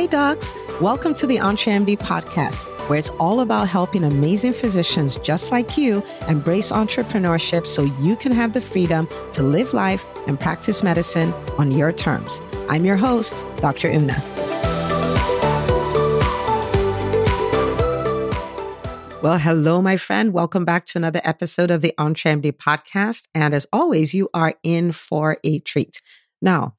Hi, docs. Welcome to the EntreMD podcast, where it's all about helping amazing physicians just like you embrace entrepreneurship so you can have the freedom to live life and practice medicine on your terms. I'm your host, Dr. Una. Well, hello, my friend. Welcome back to another episode of the EntreMD podcast. And as always, you are in for a treat. Now,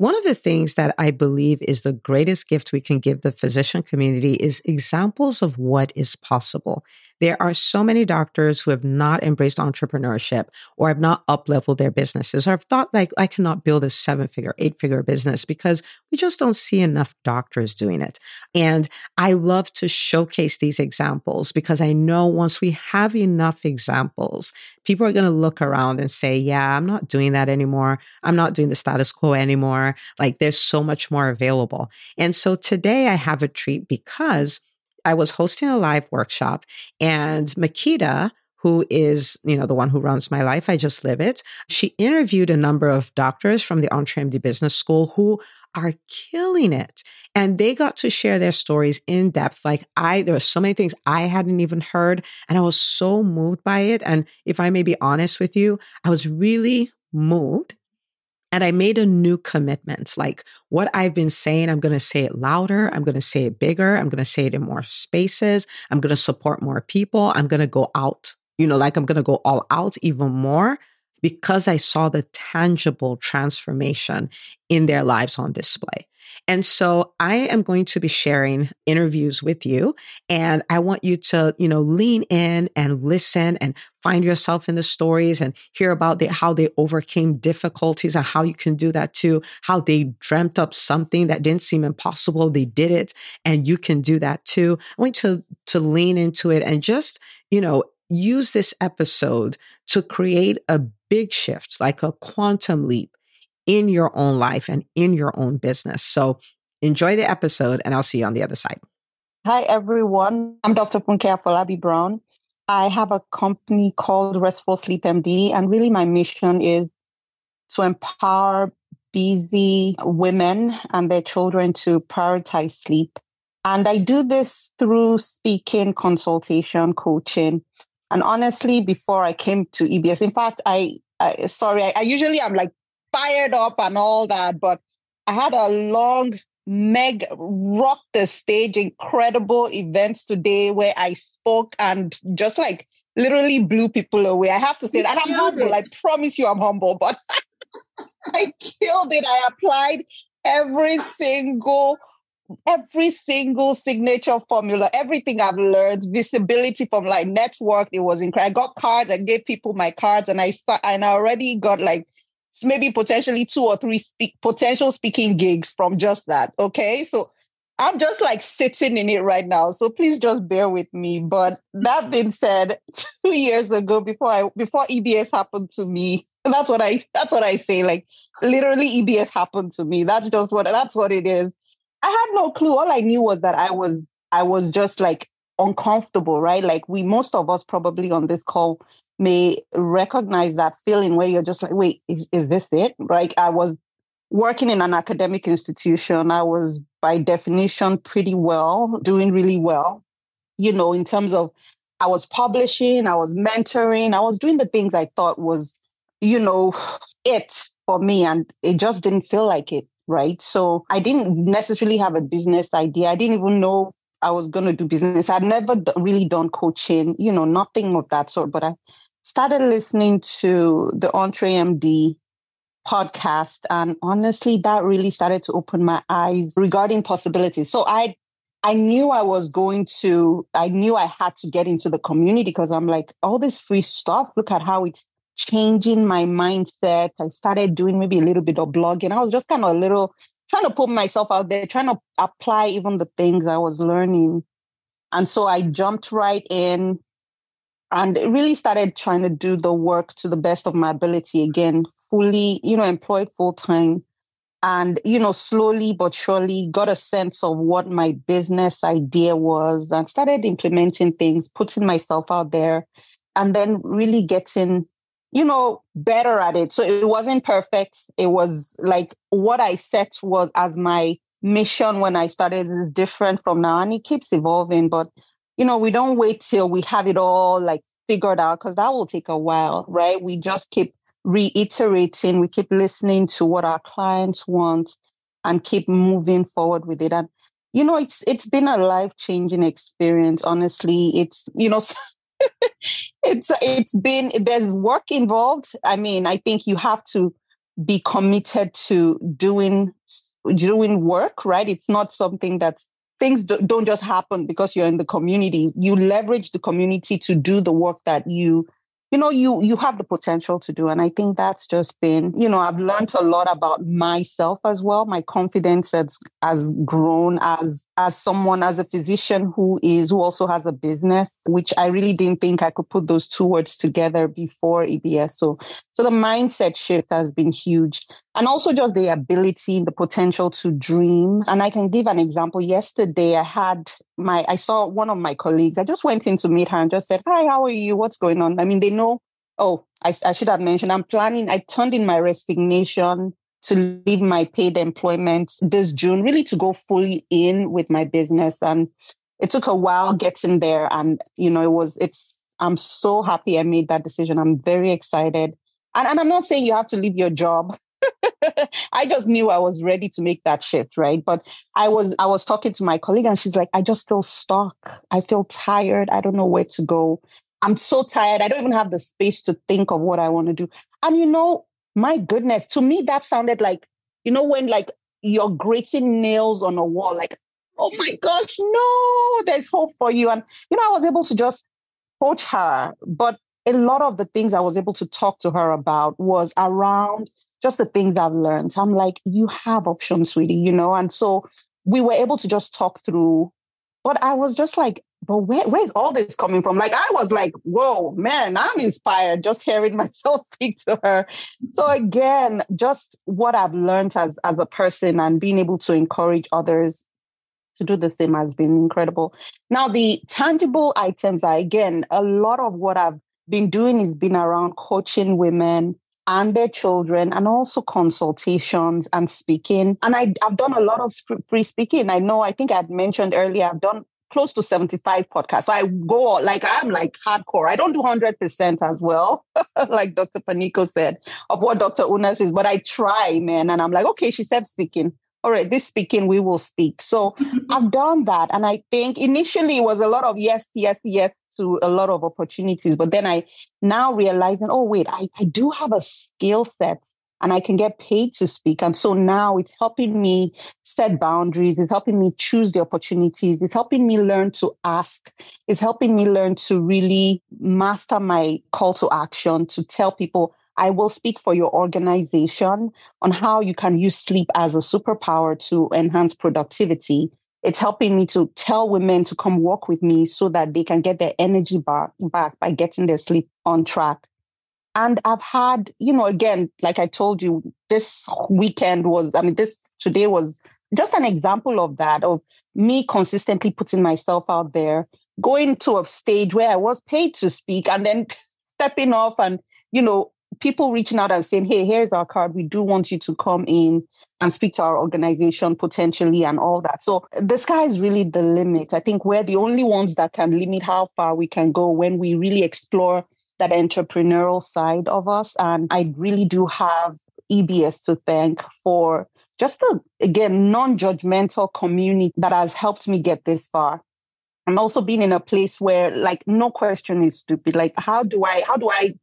one of the things that I believe is the greatest gift we can give the physician community is examples of what is possible. There are so many doctors who have not embraced entrepreneurship or have not upleveled their businesses or have thought like I cannot build a seven figure, eight figure business because we just don't see enough doctors doing it. And I love to showcase these examples because I know once we have enough examples, people are going to look around and say, yeah, I'm not doing that anymore. I'm not doing the status quo anymore. Like there's so much more available. And so today I have a treat because I was hosting a live workshop and Makeda, who is, you know, the one who runs my life, I just live it. She interviewed a number of doctors from the EntreMD Business School who are killing it. And they got to share their stories in depth. Like I, there were so many things I hadn't even heard. And I was so moved by it. And if I may be honest with you, I was really moved and I made a new commitment. Like what I've been saying, I'm going to say it louder. I'm going to say it bigger. I'm going to say it in more spaces. I'm going to support more people. I'm going to go out, you know, like I'm going to go all out even more because I saw the tangible transformation in their lives on display. And so I am going to be sharing interviews with you and I want you to, you know, lean in and listen and find yourself in the stories and hear about the, how they overcame difficulties and how you can do that too, how they dreamt up something that didn't seem impossible. They did it and you can do that too. I want you to, to lean into it and just, you know, use this episode to create a big shift, like a quantum leap in your own life and in your own business. So enjoy the episode, and I'll see you on the other side. Hi, everyone. I'm Dr. Funke Afolabi Brown. I have a company called Restful Sleep MD, and really my mission is to empower busy women and their children to prioritize sleep. And I do this through speaking, consultation, coaching. And honestly, before I came to EBS, in fact, I, I sorry, I, usually I usually am like fired up and all that. But I had a long Meg rocked the stage, incredible events today where I spoke and just like literally blew people away. I have to say that. I'm humble. It. I promise you I'm humble, but I killed it. I applied every single every single signature formula, everything I've learned, visibility from like network, it was incredible. I got cards, I gave people my cards, and I and I already got like maybe potentially two or three speak, potential speaking gigs from just that. Okay. So I'm just like sitting in it right now. So please just bear with me. But that being said, two years ago, before I before EBS happened to me, that's what I that's what I say. Like literally EBS happened to me. That's just what that's what it is. I had no clue. All I knew was that I was I was just like uncomfortable, right? Like we most of us probably on this call may recognize that feeling where you're just like, wait, is, is this it? Like I was working in an academic institution. I was by definition pretty well, doing really well, you know, in terms of I was publishing, I was mentoring, I was doing the things I thought was, you know, it for me. And it just didn't feel like it. Right. So I didn't necessarily have a business idea. I didn't even know I was going to do business. I'd never really done coaching, you know, nothing of that sort. But I started listening to the EntreMD podcast. And honestly, that really started to open my eyes regarding possibilities. So I I knew I was going to, I knew I had to get into the community because I'm like, all this free stuff, look at how it's changing my mindset. I started doing maybe a little bit of blogging. I was just kind of a little trying to put myself out there, trying to apply even the things I was learning. And so I jumped right in, and really started trying to do the work to the best of my ability again fully you know employed full time and you know slowly but surely got a sense of what my business idea was and started implementing things putting myself out there and then really getting you know better at it. So it wasn't perfect. It was like what i set was as my mission when I started is different from now. And it keeps evolving. But, you know, we don't wait till we have it all like figured out because that will take a while, right? We just keep reiterating, we keep listening to what our clients want and keep moving forward with it. And you know, it's it's been a life changing experience. Honestly, it's you know, it's it's been there's work involved. I mean, I think you have to be committed to doing doing work, right? It's not something that's things don't just happen because you're in the community. You leverage the community to do the work that you you know you you have the potential to do and i think that's just been you know i've learned a lot about myself as well. My confidence has has grown as as someone as a physician who is who also has a business which i really didn't think i could put those two words together before ebs so so the mindset shift has been huge and also just the ability the potential to dream. And i can give an example. Yesterday i had my I saw one of my colleagues. I just went in to meet her and just said, "Hi, how are you? What's going on?" I mean, they know. Oh, I, I should have mentioned. I'm planning. I turned in my resignation to leave my paid employment this June, really to go fully in with my business. And it took a while getting there. And you know, it was. It's. I'm so happy I made that decision. I'm very excited. And, and I'm not saying you have to leave your job I just knew I was ready to make that shift, right? But I was I was talking to my colleague and she's like, I just feel stuck. I feel tired. I don't know where to go. I'm so tired. I don't even have the space to think of what I want to do. And you know, my goodness, to me that sounded like, you know, when like you're grating nails on a wall, like, oh my gosh, no, there's hope for you. And you know, I was able to just coach her, but a lot of the things I was able to talk to her about was around just the things I've learned. I'm like, you have options, sweetie, you know? And so we were able to just talk through. But I was just like, but where, where's all this coming from? Like, I was like, whoa, man, I'm inspired just hearing myself speak to her. So again, just what I've learned as, as a person and being able to encourage others to do the same has been incredible. Now, the tangible items are, again, a lot of what I've been doing has been around coaching women, and their children, and also consultations and speaking. And I, have done a lot of free speaking. I know, I think I had mentioned earlier, I've done close to 75 podcasts. So I go like I'm like hardcore. I don't do 100% as well, like Dr. Panico said, of what Dr. Una says, but I try, man. And I'm like, okay, she said speaking. All right, this speaking, we will speak. So I've done that. And I think initially it was a lot of yes, yes, yes, to a lot of opportunities. But then I now realizing, oh, wait, I, I do have a skill set and I can get paid to speak. And so now it's helping me set boundaries. It's helping me choose the opportunities. It's helping me learn to ask. It's helping me learn to really master my call to action to tell people, I will speak for your organization on how you can use sleep as a superpower to enhance productivity it's helping me to tell women to come work with me so that they can get their energy back, back by getting their sleep on track. And I've had, you know, again, like I told you, this weekend was, I mean, this today was just an example of that, of me consistently putting myself out there, going to a stage where I was paid to speak and then stepping off and, you know, people reaching out and saying, hey, here's our card. We do want you to come in and speak to our organization potentially and all that. So the sky is really the limit. I think we're the only ones that can limit how far we can go when we really explore that entrepreneurial side of us. And I really do have EBS to thank for just a, again, non judgmental community that has helped me get this far. I'm also being in a place where like no question is stupid. Like how do I how do I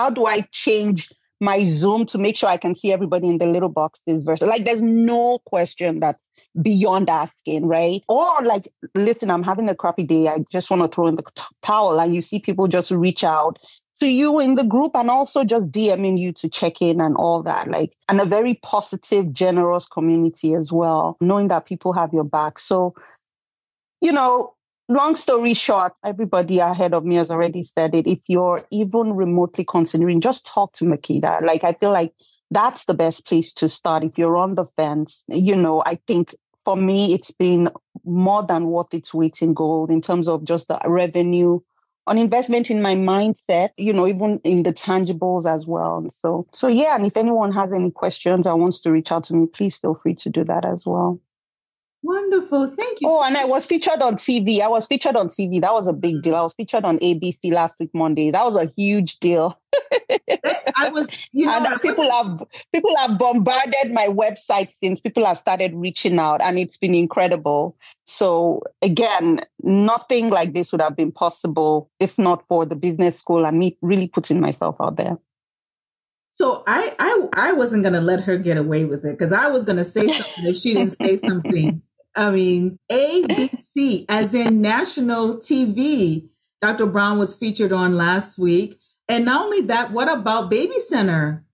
how do I change my Zoom to make sure I can see everybody in the little boxes versus like there's no question that beyond asking, right? Or like, listen, I'm having a crappy day. I just want to throw in the t- towel. And you see people just reach out to you in the group and also just DMing you to check in and all that. Like, and a very positive, generous community as well, knowing that people have your back. So, you know, long story short, everybody ahead of me has already said it. If you're even remotely considering, just talk to Makeda. Like, I feel like that's the best place to start. If you're on the fence, you know, I think for me, it's been more than worth its weight in gold in terms of just the revenue on investment in my mindset, you know, even in the tangibles as well. So, so yeah. And if anyone has any questions or wants to reach out to me, please feel free to do that as well. Wonderful. Thank you. Oh, so and I was featured on TV. I was featured on TV. That was a big deal. I was featured on ABC last week, Monday. That was a huge deal. I was, you know, and people was... have people have bombarded my website since people have started reaching out, and it's been incredible. So again, nothing like this would have been possible if not for the business school and me really putting myself out there. So I I I wasn't gonna let her get away with it because I was gonna say something if she didn't say something. I mean, ABC, eh. as in national TV, Dr. Brown was featured on last week. And not only that, what about Baby Center?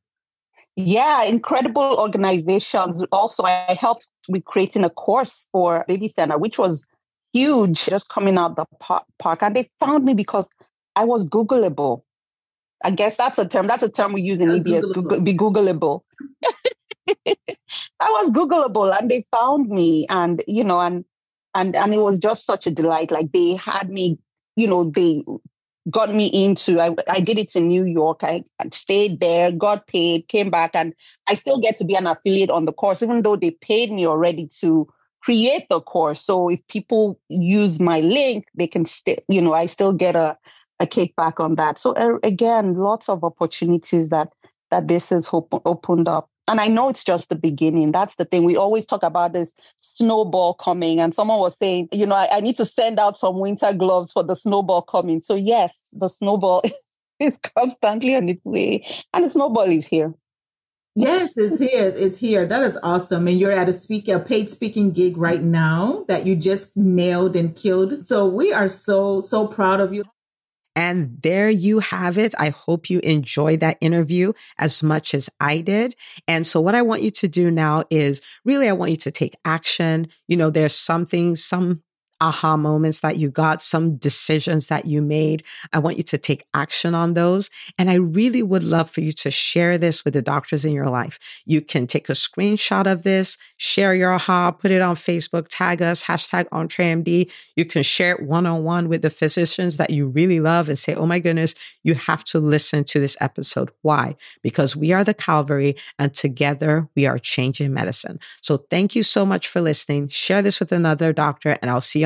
Yeah, incredible organizations. Also, I helped with creating a course for Baby Center, which was huge, just coming out the park. And they found me because I was Googleable. I guess that's a term. That's a term we use in EBS. Googleable. Be Googleable. I was Googleable and they found me and, you know, and, and, and it was just such a delight. Like they had me, you know, they got me into, I, I did it in New York. I, stayed there, got paid, came back and I still get to be an affiliate on the course, even though they paid me already to create the course. So if people use my link, they can still, you know, I still get a, a kickback on that. So uh, again, lots of opportunities that that this has op- opened up and I know it's just the beginning. That's the thing. We always talk about this snowball coming. And someone was saying, you know, I, I need to send out some winter gloves for the snowball coming. So, yes, the snowball is constantly on its way. And the snowball is here. Yes, it's here. It's here. That is awesome. And you're at a speak a paid speaking gig right now that you just nailed and killed. So we are so, so proud of you. And there you have it. I hope you enjoyed that interview as much as I did. And so what I want you to do now is really, I want you to take action. You know, there's something, some aha moments that you got, some decisions that you made. I want you to take action on those. And I really would love for you to share this with the doctors in your life. You can take a screenshot of this, share your aha, put it on Facebook, tag us, hashtag EntreMD. You can share it one on one with the physicians that you really love and say, oh my goodness, you have to listen to this episode. Why? Because we are the Calvary and together we are changing medicine. So thank you so much for listening. Share this with another doctor and I'll see you